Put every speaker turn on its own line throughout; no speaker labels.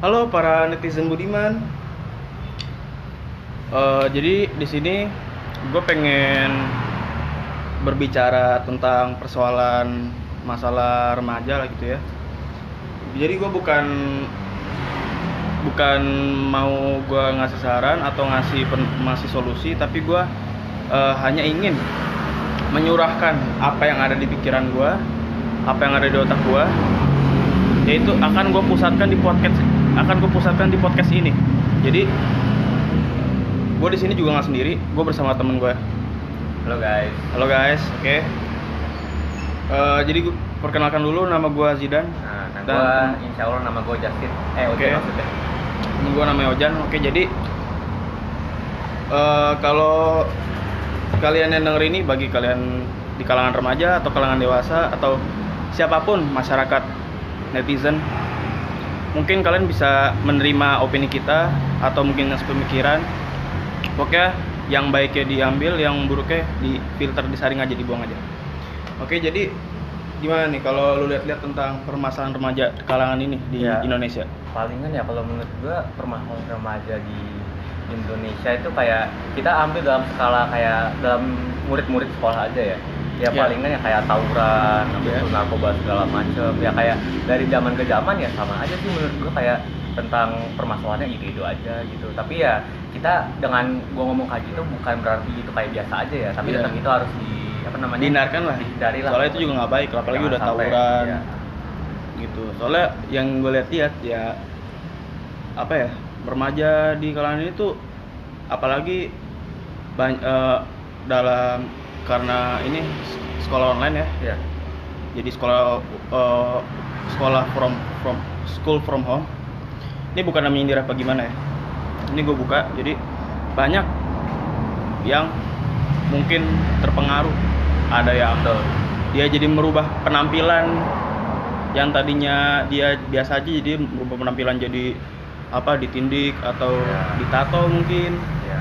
Halo para netizen Budiman. Eh, jadi di sini gue pengen berbicara tentang persoalan masalah remaja lah gitu ya. Jadi gue bukan bukan mau gue ngasih saran atau ngasih pen- ngasih solusi, tapi gue eh, hanya ingin menyurahkan apa yang ada di pikiran gue, apa yang ada di otak gue, yaitu akan gue pusatkan di podcast akan gue pusatkan di podcast ini. Jadi gue di sini juga nggak sendiri gue bersama temen gue
Halo guys.
halo guys. Oke. Eh, jadi gue perkenalkan dulu nama gue Zidan.
Nah, nah
Dan-
gua insya Allah nama gue Justin. Eh, oke maksudnya.
ini gue namanya Ojan. Oke jadi eh, kalau kalian yang denger ini bagi kalian di kalangan remaja atau kalangan dewasa atau siapa pun masyarakat netizen mungkin kalian bisa menerima opini kita atau mungkin ngasih pemikiran pokoknya yang baiknya diambil yang buruknya di filter disaring aja dibuang aja oke jadi gimana nih kalau lu lihat-lihat tentang permasalahan remaja di kalangan ini di
Ya.
Indonesia
Palingan ya kalau menurut gua permasalahan remaja di Indonesia itu kayak kita ambil dalam skala kayak dalam murid-murid sekolah aja ya. Ya
Ya.
palingan ya kayak tawuran, itu narkoba segala macem. Ya kayak dari zaman ke zaman ya sama aja sih menurut gua kayak tentang permasalahannya itu-itu aja gitu. Tapi ya kita dengan gua ngomong kayak gitu bukan berarti itu kayak biasa aja ya, tapi
Iya.
tetap itu harus di apa namanya?
dihindarkan lah
Dihindari lah.
soalnya itu juga nggak baik apalagi
Jangan
udah
sampai,
tawuran
ya.
gitu soalnya yang gue lihat-lihat ya apa ya remaja di kalangan ini tuh apalagi ban- eh, dalam karena ini sekolah online ya
Iya.
jadi sekolah eh, sekolah from from school from home ini bukan menyindir apa gimana ya ini gue buka jadi banyak yang mungkin terpengaruh ada yang
Betul.
dia jadi merubah penampilan yang tadinya dia biasa aja jadi merubah penampilan jadi apa ditindik atau
Ya.
ditato mungkin
Ya.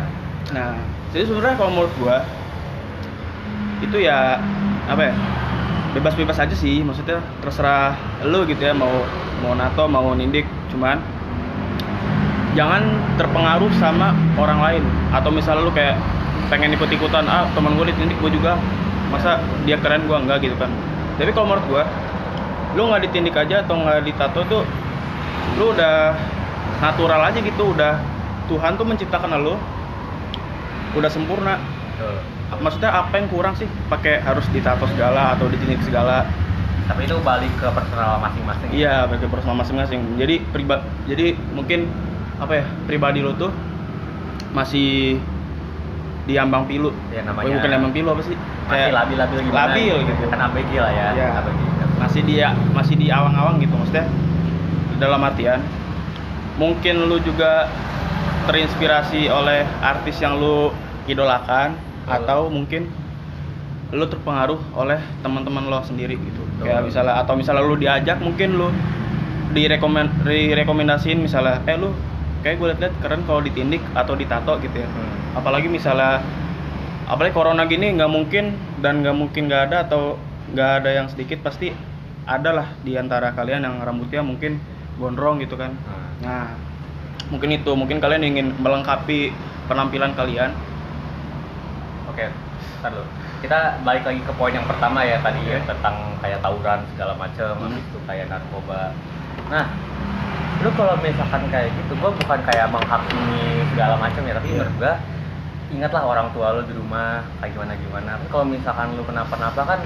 Nah, jadi sebenarnya kalau menurut gua itu ya apa ya? Bebas-bebas aja sih, maksudnya terserah lu gitu ya mau mau nato mau nindik, cuman jangan terpengaruh sama orang lain. Atau misalnya lu kayak pengen ikut-ikutan ah teman gue ditindik gue juga. Masa dia keren gua enggak gitu kan. Tapi kalau menurut gua lu nggak ditindik aja atau nggak ditato tuh lu udah natural aja gitu. Udah Tuhan tuh menciptakan lu. Udah sempurna. Maksudnya apa yang kurang sih pakai harus ditato segala atau ditindik segala
Tapi itu balik ke personal masing-masing.
iya bagi personal masing-masing jadi priba jadi mungkin apa ya pribadi lu tuh masih diambang pilu
Ya namanya.
bukan diambang pilu apa sih
Masih labil-labil gimana?
labil gitu
Kan ABG lah ya.
Iya.
ABG.
masih dia masih di awang-awang gitu maksudnya dalam artian mungkin lu juga terinspirasi oleh artis yang lu idolakan. Atau mungkin lu terpengaruh oleh teman-teman lo sendiri gitu
Betul.
kayak misalnya atau misalnya lu diajak mungkin lu direkomend direkomendasiin misalnya eh lu kayak gue liat-liat keren kalau ditindik atau ditato gitu ya
Hmm.
apalagi misalnya apalagi corona gini nggak mungkin dan nggak mungkin nggak ada atau nggak ada yang sedikit pasti ada lah di antara kalian yang rambutnya mungkin gondrong gitu kan
Hmm.
nah mungkin itu mungkin kalian ingin melengkapi penampilan kalian
Oke, ntar dulu. Kita balik lagi ke poin yang pertama ya tadi ya
Oke.
tentang kayak tawuran segala macam,
Hmm.
habis itu kayak narkoba. Nah, lu kalau misalkan kayak gitu, gua bukan kayak menghakimi segala macam ya, tapi
Iya.
menurut gua ingatlah orang tua lu di rumah kayak gimana gimana. Kalau misalkan lu kenapa-napa kan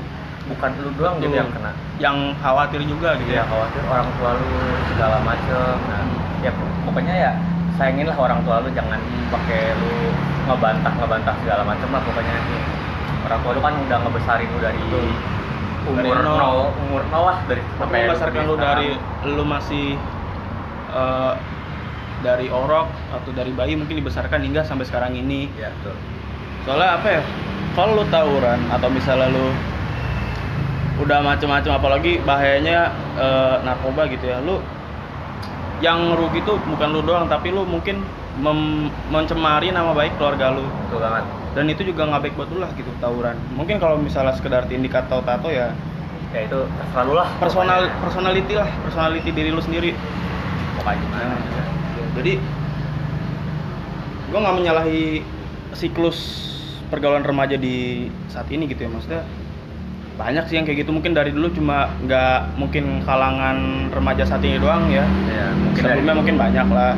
bukan lu doang gitu
Betul.
yang kena.
yang khawatir juga gitu
Dia
ya
khawatir orang tua lu segala macem. Nah, ya pokoknya ya sayangin lah orang tua lu jangan pakai lu ngebantah ngebantah segala macem lah pokoknya orang tua lu kan udah ngebesarin lu dari
Betul.
umur
Dari nol.
nol umur nol lah dari
tapi membesarkan lu dari lu masih eh, dari orok atau dari bayi mungkin dibesarkan hingga sampai sekarang ini
ya betul
soalnya apa ya kalau lu tawuran atau misalnya lu udah macem-macem apalagi bahayanya eh, narkoba gitu ya lu yang rugi tuh bukan lu doang tapi lu mungkin mem- mencemari nama baik keluarga lu.
Betul banget.
Dan itu juga nggak baik buat lu lah gitu tawuran. Mungkin kalau misalnya sekedar tindik atau tato ya
ya itu terserah lu lah.
personal
pokoknya.
personality lah personality diri lu sendiri.
Kayak gimana
Nah,
juga.
jadi gue nggak menyalahi siklus pergaulan remaja di saat ini gitu ya maksudnya banyak sih yang kayak gitu. Mungkin dari dulu cuma nggak mungkin kalangan remaja saat ini doang ya.
Ya mungkin dari
sebelumnya mungkin banyak lah.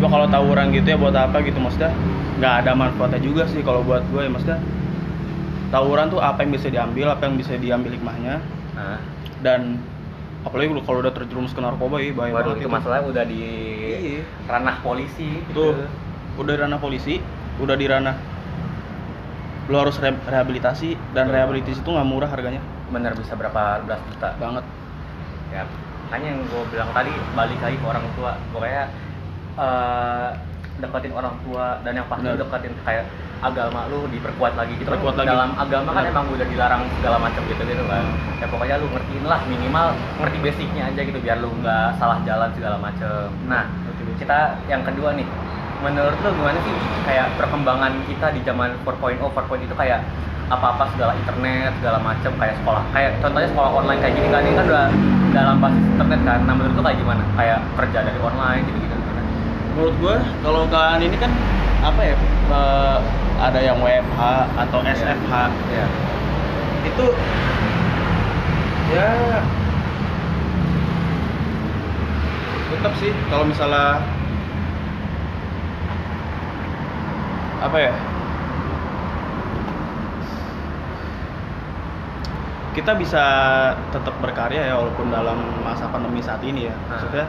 Gua kalau tawuran gitu ya buat apa gitu maksudnya nggak ada manfaatnya juga sih kalau buat gue ya maksudnya. Tawuran tuh apa yang bisa diambil apa yang bisa diambil hikmahnya.
Nah,
dan apalagi kalau udah terjerumus ke narkoba ya bahaya
baru
banget
itu masalahnya udah di
Iya.
ranah polisi
Tuh,
gitu.
udah di ranah polisi, udah di ranah lu harus re- rehabilitasi dan
Betul.
rehabilitasi itu nggak murah harganya
bener bisa berapa belas juta
banget.
ya makanya yang gue bilang tadi balik lagi ke orang tua pokoknya eh, deketin orang tua dan yang pasti deketin kayak agama lu diperkuat lagi gitu
Perkuat
Kan
lagi.
dalam agama kan
Benar.
emang udah dilarang segala macam gitu gitu kan
Hmm.
ya pokoknya lu ngertiin lah minimal ngerti basicnya aja gitu biar lu nggak salah jalan segala macam nah kita yang kedua nih menurut lu gimana sih kayak perkembangan kita di zaman 4.0 4.0 itu kayak apa-apa segala internet segala macam kayak sekolah kayak contohnya sekolah online kayak gini kan ini kan udah dalam basis internet kan. Nah menurut lu kayak gimana? Kayak kerja dari online gitu gitu
Menurut gua kalau kalian ini kan apa ya eh, ada yang WFH atau SFH
ya
itu ya tetap sih kalau misalnya apa ya? Kita bisa tetap berkarya ya walaupun dalam masa pandemi saat ini ya
Nah.
maksudnya.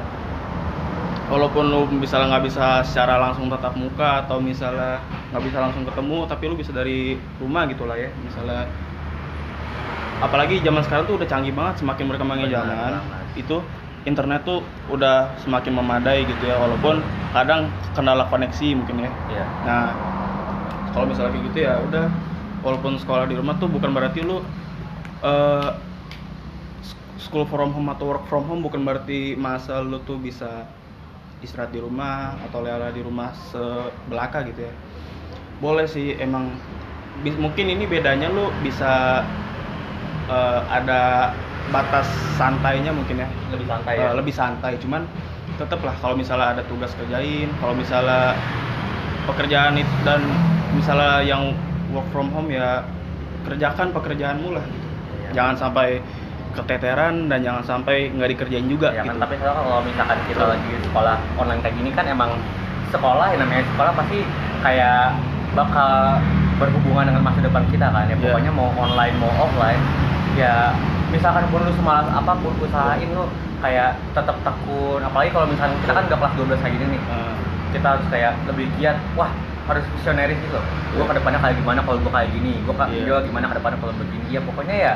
Walaupun lu misalnya nggak bisa secara langsung tatap muka atau misalnya nggak bisa langsung ketemu tapi lu bisa dari rumah gitu lah ya misalnya. Apalagi zaman sekarang tuh udah canggih banget semakin berkembangnya zaman itu internet tuh udah semakin memadai gitu ya walaupun kadang kendala koneksi mungkin ya.
Iya.
nah kalau misalnya kayak gitu ya udah walaupun sekolah di rumah tuh bukan berarti lu eh, school from home atau work from home bukan berarti masa lu tuh bisa istirahat di rumah atau lela di rumah sebelaka gitu ya. Boleh sih emang mungkin ini bedanya lu bisa eh, ada batas santainya mungkin ya.
Lebih santai
Eh,
ya
lebih santai cuman tetep lah kalau misalnya ada tugas kerjain kalau misalnya pekerjaan itu dan misalnya yang work from home ya kerjakan pekerjaanmu lah gitu.
Iya.
jangan sampai keteteran dan jangan sampai nggak dikerjain juga
ya kan
gitu
tapi kalau misalkan kita lagi sekolah online kayak gini kan emang sekolah yang namanya sekolah pasti kayak bakal berhubungan dengan masa depan kita kan ya
Iya.
pokoknya mau online mau offline ya misalkan pun lu semalas apa pun usahain lu kayak tetap tekun apalagi kalau misalkan kita kan udah kelas 12 kayak gini nih
Eh,
kita harus kayak lebih giat wah harus visioneris gitu. Loh gue
Iya.
ke depannya kayak gimana kalau gue kayak gini? Gue gue gimana ke depannya kalau begini? Ya pokoknya ya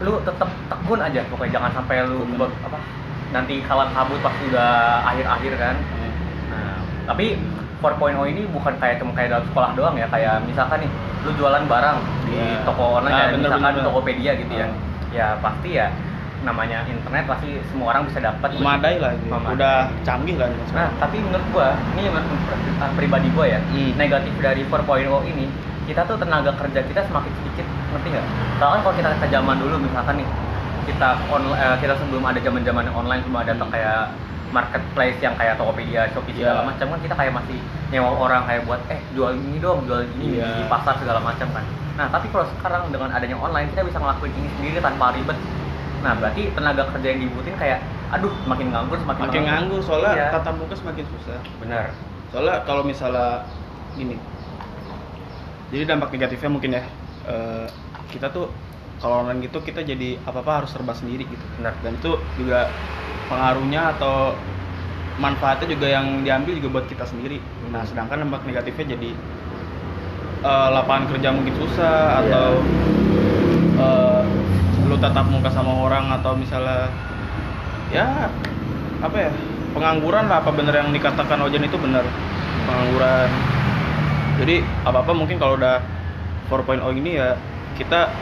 lu tetap tekun aja. Pokoknya jangan sampai lu apa nanti kalah kabut pas udah akhir-akhir kan.
Eh,
nah tapi 4.0 ini bukan kayak cuma kayak dalam sekolah doang ya. Kayak misalkan nih lu jualan barang di
Iya.
toko online
Ah,
kayak
bener,
misalkan
bener.
Tokopedia gitu ya.
Ah.
ya pasti ya namanya internet pasti semua orang bisa dapat
memadai lah gitu.
Memadai.
udah canggih lah gitu.
Nah, tapi menurut gua, ini menurut pri- pribadi gua ya,
Hmm.
negatif dari 4.0 ini, kita tuh tenaga kerja kita semakin sedikit, ngerti nggak? Soalnya kalau kita ke zaman dulu misalkan nih, kita on, eh, kita sebelum ada zaman zaman online cuma ada tuh kayak marketplace yang kayak Tokopedia, Shopee segala
Iya.
macam kan kita kayak masih nyewa orang kayak buat eh jual ini dong, jual ini
Iya.
di pasar segala macam kan. Nah, tapi kalau sekarang dengan adanya online kita bisa ngelakuin ini sendiri tanpa ribet. Nah, berarti tenaga kerja yang dibutuhin kayak aduh semakin nganggur semakin
makin nganggur soalnya
Iya.
tatap muka semakin susah
Benar.
soalnya kalau misalnya gini jadi dampak negatifnya mungkin ya eh, kita tuh kalau online gitu kita jadi apa apa harus serba sendiri gitu
Benar.
dan itu juga pengaruhnya atau manfaatnya juga yang diambil juga buat kita sendiri
Hmm.
nah sedangkan dampak negatifnya jadi eh, lapangan kerja mungkin susah
Iya.
atau eh, lu tatap muka sama orang atau misalnya ya apa ya pengangguran lah apa bener yang dikatakan Ojan itu benar pengangguran jadi apa apa mungkin kalau udah 4.0 ini ya kita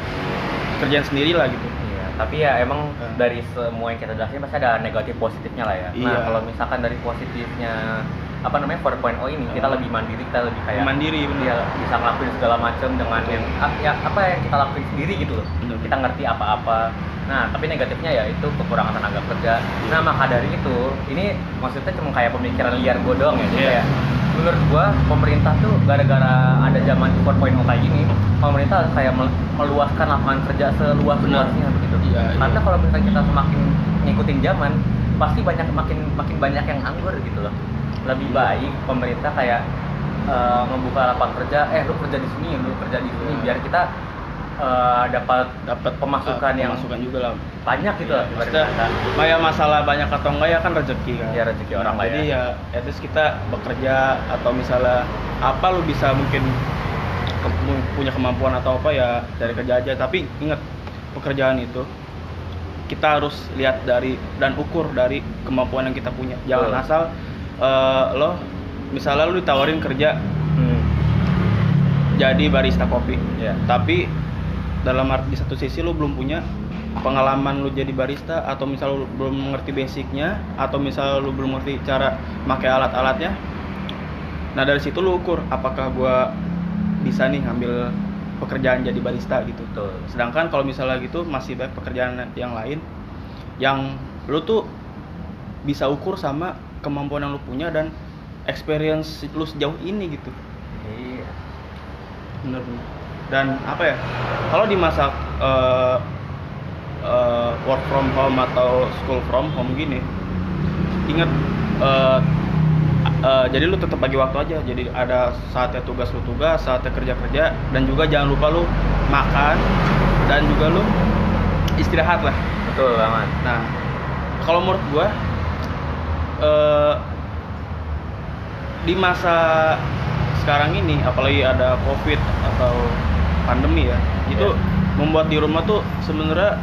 kerjaan sendiri lah gitu
Iya, tapi ya emang
Nah.
dari semua yang kita jelasin pasti ada negatif positifnya lah ya. Nah,
Iya.
kalau misalkan dari positifnya apa namanya 4.0 ini kita
Hmm.
lebih mandiri kita lebih kayak
mandiri bener.
ya bisa ngelakuin segala macam dengan yang ah, ya, apa yang kita lakuin sendiri gitu loh.
Bener.
kita ngerti apa-apa. Nah tapi negatifnya ya itu kekurangan tenaga kerja. Nah maka dari itu ini maksudnya cuma kayak pemikiran liar gue doang ya.
Iya.
kayak menurut gua pemerintah tuh gara-gara ada zaman 4.0 kayak gini pemerintah kayak mel- meluaskan lapangan kerja seluas-luasnya begitu.
Iya, iya.
karena kalau misalnya kita semakin ngikutin zaman pasti banyak makin makin banyak yang anggur gitu loh lebih baik pemerintah kayak eh, membuka lapangan kerja eh lu kerja di sini lu kerja di sini
Iya.
biar kita eh, dapat
dapat
Pemasukan
eh,
yang-
pemasukan juga lah
banyak gitu
Iya,
lah
maksudnya
daripada
kayak masalah banyak atau enggak ya kan rezeki kan
Ya, rezeki orang lah
jadi
ya.
ya at least kita bekerja atau misalnya apa lu bisa mungkin ke- punya kemampuan atau apa ya dari kerja aja tapi ingat pekerjaan itu kita harus lihat dari dan ukur dari kemampuan yang kita punya jangan
Betul.
asal eh, lo misalnya lu ditawarin kerja
Hmm,
jadi barista kopi.
Ya
tapi dalam arti di satu sisi lu belum punya pengalaman lu jadi barista atau misal lu belum mengerti basicnya atau misal lu belum ngerti cara pakai alat-alatnya nah dari situ lu ukur apakah gua bisa nih ngambil pekerjaan jadi barista gitu.
Betul.
Sedangkan kalau misalnya gitu masih banyak pekerjaan yang lain yang lu tuh bisa ukur sama kemampuan yang lu punya dan experience lu sejauh ini gitu.
Iya.
Bener bener. dan apa ya kalau di masa eh, eh, work from home atau school from home gini ingat eh, eh, jadi lu tetap bagi waktu aja. Jadi ada saatnya tugas lu tugas saatnya kerja kerja dan juga jangan lupa lu makan dan juga lu istirahat lah.
Betul banget
Nah, kalau menurut gua eh, di masa sekarang ini, apalagi ada COVID atau pandemi ya, itu
Iya.
membuat di rumah tuh sebenarnya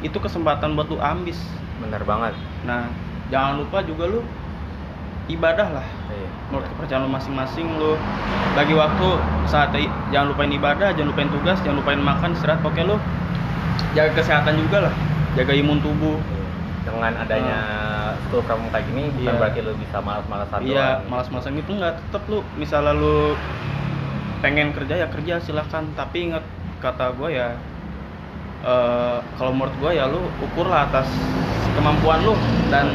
itu kesempatan buat lu ambis.
bener banget
Nah, jangan lupa juga lu ibadah lah.
Iya.
Menurut kepercayaan lu masing-masing lu bagi waktu saat jangan lupain ibadah, jangan lupain tugas, jangan lupain makan, istirahat, pokoknya lu jaga kesehatan juga lah, jaga imun tubuh.
dengan adanya school from kayak gini bukan
Iya.
berarti lu bisa malas-malasan
Iya,
doang.
malas-malasan gitu nggak. Tetap lu, misalnya lu pengen kerja ya kerja silakan. Tapi ingat kata gue ya, eh, kalau menurut gue ya lu ukurlah atas kemampuan lu dan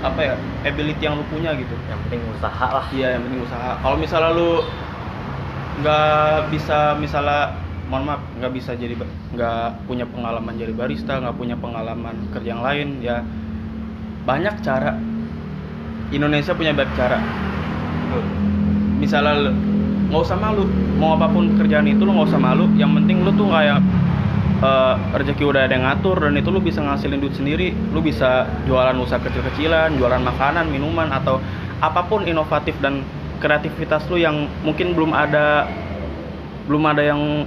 apa ya ability yang lu punya gitu.
yang penting usaha lah
Iya, yang penting usaha. Kalau misalnya lu nggak bisa misalnya mohon maaf nggak bisa jadi nggak punya pengalaman jadi barista nggak punya pengalaman kerja yang lain ya banyak cara. Indonesia punya banyak cara. Misalnya lu- nggak usah malu. Mau apa pun kerjaan itu lu nggak usah malu. Yang penting lu tuh kayak eh, rezeki udah ada yang ngatur dan itu lu bisa ngasilin duit sendiri. Lu bisa jualan usaha kecil-kecilan jualan makanan minuman atau apa pun inovatif dan kreativitas lu yang mungkin belum ada belum ada yang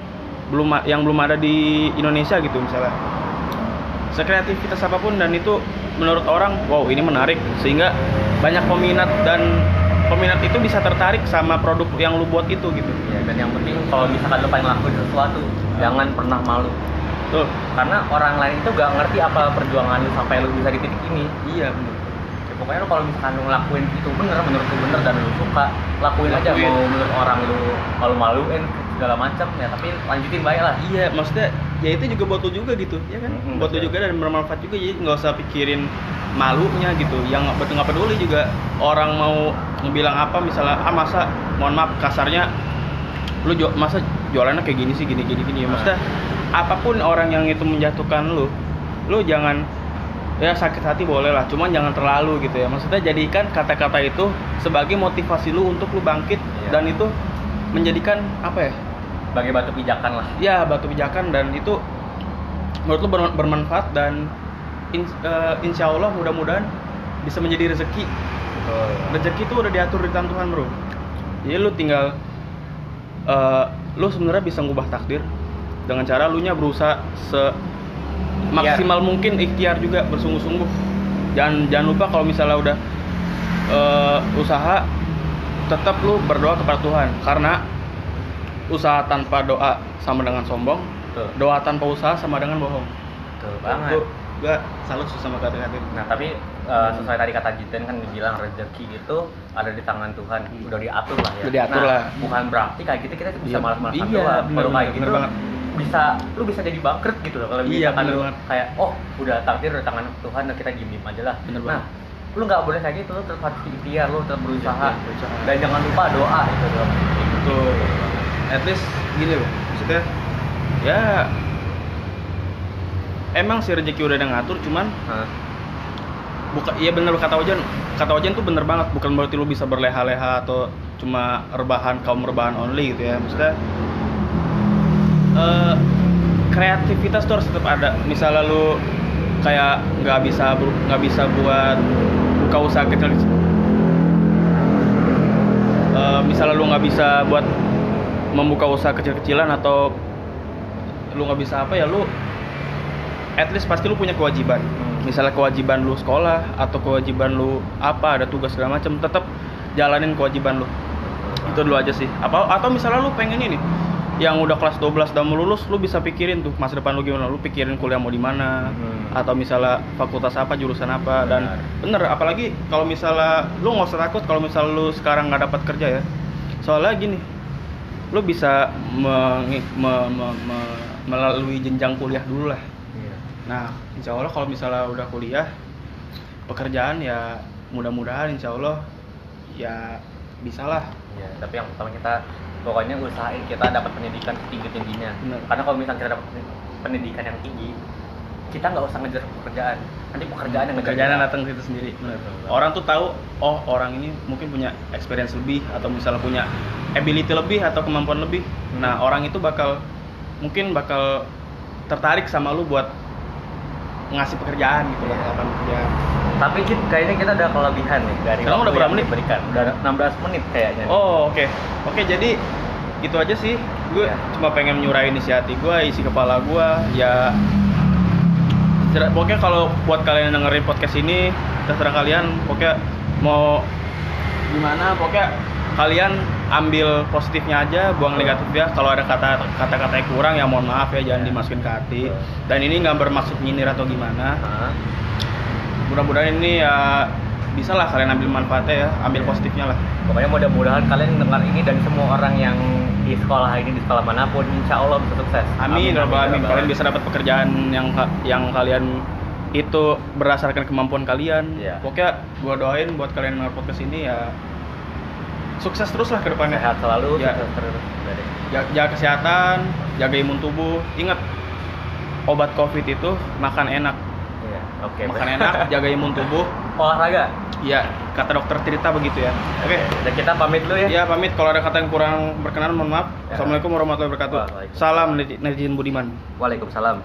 belum yang belum ada di Indonesia gitu misalnya. Sekreativitas apa pun dan itu menurut orang wow ini menarik. Sehingga banyak peminat dan peminat itu bisa tertarik sama produk yang lu buat itu gitu.
Ya, dan yang penting kalau misalkan lu pengen ngelakuin sesuatu jangan pernah malu.
Tuh
karena orang lain itu gak ngerti apa perjuangan lu sampai lu bisa di titik ini.
Iya bener
ya, pokoknya lu kalau misalkan lu ngelakuin itu bener menurut lu bener dan lu suka lakuin aja.
Lakuin.
mau menurut orang lu malu-maluin segala macam ya tapi lanjutin baik lah
iya maksudnya ya itu juga buat lu juga gitu ya kan?
Mm-mm,
buat
betul.
juga dan bermanfaat juga jadi nggak usah pikirin malunya gitu. Yang betul nggak peduli juga. Orang mau ngebilang apa misalnya ah masa mohon maaf kasarnya lu jual masa jualannya kayak gini sih gini gini gini. Ya maksudnya apa pun orang yang itu menjatuhkan lu lu jangan ya sakit hati boleh lah cuman jangan terlalu gitu ya. Maksudnya jadikan kata-kata itu sebagai motivasi lu untuk lu bangkit
Iya.
dan itu menjadikan apa ya
sebagai batu pijakan lah.
Ya batu pijakan dan itu menurut lu berman- bermanfaat dan in- eh, insya Allah mudah-mudahan bisa menjadi rezeki.
Betul.
Rezeki itu udah diatur di tangan Tuhan bro. Jadi lu tinggal eh, lu sebenarnya bisa ngubah takdir dengan cara lu nya berusaha se maksimal mungkin ikhtiar juga bersungguh-sungguh. Jangan jangan lupa kalau misalnya udah eh, usaha tetap lu berdoa kepada Tuhan. Karena usaha tanpa doa sama dengan sombong
betul
doa tanpa usaha sama dengan bohong
betul banget
Gua- gua salut sih sama kata-kata itu
Nah tapi eh, sesuai tadi kata Jiten kan dibilang rezeki itu ada di tangan Tuhan udah diatur lah ya
Udah diatur
nah,
lah.
bukan berarti kayak gitu kita bisa
Iya.
malas-malasan
Iya,
doang kalau kayak gitu
banget.
bisa lu bisa jadi bangkrut gitu loh kalau
Iya,
misalkan lu
banget.
kayak oh udah takdir di tangan Tuhan nah kita diem aja lah
Bener
nah
banget.
lu nggak boleh kayak gitu lu tetap harus ikhtiar lu tetap berusaha
Iya, berusaha.
dan jangan lupa doa itu doang
Betul. At least gini loh, maksudnya ya emang si rezeki udah ada ngatur, cuman
Hah?
bukan iya bener kata Ojan kata Ojan tuh bener banget bukan berarti lu bisa berleha-leha atau cuma rebahan kaum rebahan only gitu ya maksudnya eh, kreativitas tuh harus tetap ada misalnya lu kayak nggak bisa nggak bisa buat buka usaha kecil Eh, misalnya lu nggak bisa buat membuka usaha kecil-kecilan atau lu nggak bisa apa ya lu at least pasti lu punya kewajiban. Misalnya kewajiban lu sekolah atau kewajiban lu apa ada tugas segala macam tetap jalanin kewajiban lu. Itu dulu aja sih. Apa atau misalnya lu pengen ini yang udah kelas 12 dan mau lulus lu bisa pikirin tuh masa depan lu gimana. Lu pikirin kuliah mau di mana
Hmm.
atau misalnya fakultas apa jurusan apa dan bener apalagi kalau misalnya lu nggak usah takut kalau misalnya lu sekarang nggak dapat kerja ya. Soalnya gini lu bisa mengi- me- me- me- melalui jenjang kuliah dulu lah
Iya.
Nah, insya Allah kalau misalnya udah kuliah, pekerjaan ya mudah-mudahan insya Allah ya bisa lah.
Iya, tapi yang pertama kita pokoknya usahain kita dapat pendidikan tinggi tingginya.
Bener.
Karena kalau misalnya kita dapat pendidikan yang tinggi, kita nggak usah ngejar pekerjaan. Nanti pekerjaan yang
Pekerjaan
kita.
datang ke situ sendiri. Bener.
Betul.
Orang tuh tahu, oh orang ini mungkin punya experience lebih atau misalnya punya ability lebih atau kemampuan lebih.
Hmm.
Nah, orang itu bakal mungkin bakal tertarik sama lu buat ngasih pekerjaan gitu lah,
Iya.
lapangan pekerjaan.
Tapi Kit, kayaknya kita udah kelebihan nih dari
Sekarang udah berapa
yang
menit?
Diberikan. Udah 16 menit kayaknya.
Oh oke oke jadi gitu aja sih gue
Ya.
cuma pengen nyurahin isi hati gue isi kepala gue ya Cer- pokoknya kalau buat kalian yang dengerin podcast ini terserah kalian. Pokoknya mau gimana pokoknya kalian ambil positifnya aja buang negatifnya. Kalau ada kata kata-kata yang kurang ya mohon maaf ya jangan
Ya.
dimasukin ke hati. Dan ini nggak bermaksud nyindir atau gimana. Mudah-mudahan ini ya bisa lah kalian ambil manfaatnya ya ambil
Ya.
positifnya lah
Pokoknya mudah-mudahan kalian dengar ini dan semua orang yang di sekolah ini di sekolah mana pun, insya Allah bisa sukses.
Amin, ya Rabbal alamin.
ya
Kalian bisa dapat pekerjaan yang yang kalian itu berdasarkan kemampuan kalian.
Iya.
Pokoknya gua doain buat kalian yang podcast ini ya sukses terus lah ke depannya.
Sehat selalu,
Ya.
sukses terus. Udah deh.
Ja- Jaga kesehatan, jaga imun tubuh. Ingat obat Covid itu makan enak.
Iya, oke.
Makan enak, jaga imun tubuh.
Olahraga.
Ya, kata dokter Tirta begitu ya. Oke.
Dan kita pamit dulu ya.
Ya pamit kalau ada kata yang kurang berkenan mohon maaf.
Ya.
Assalamualaikum warahmatullahi wabarakatuh. Salam netizen budiman.
Waalaikumsalam.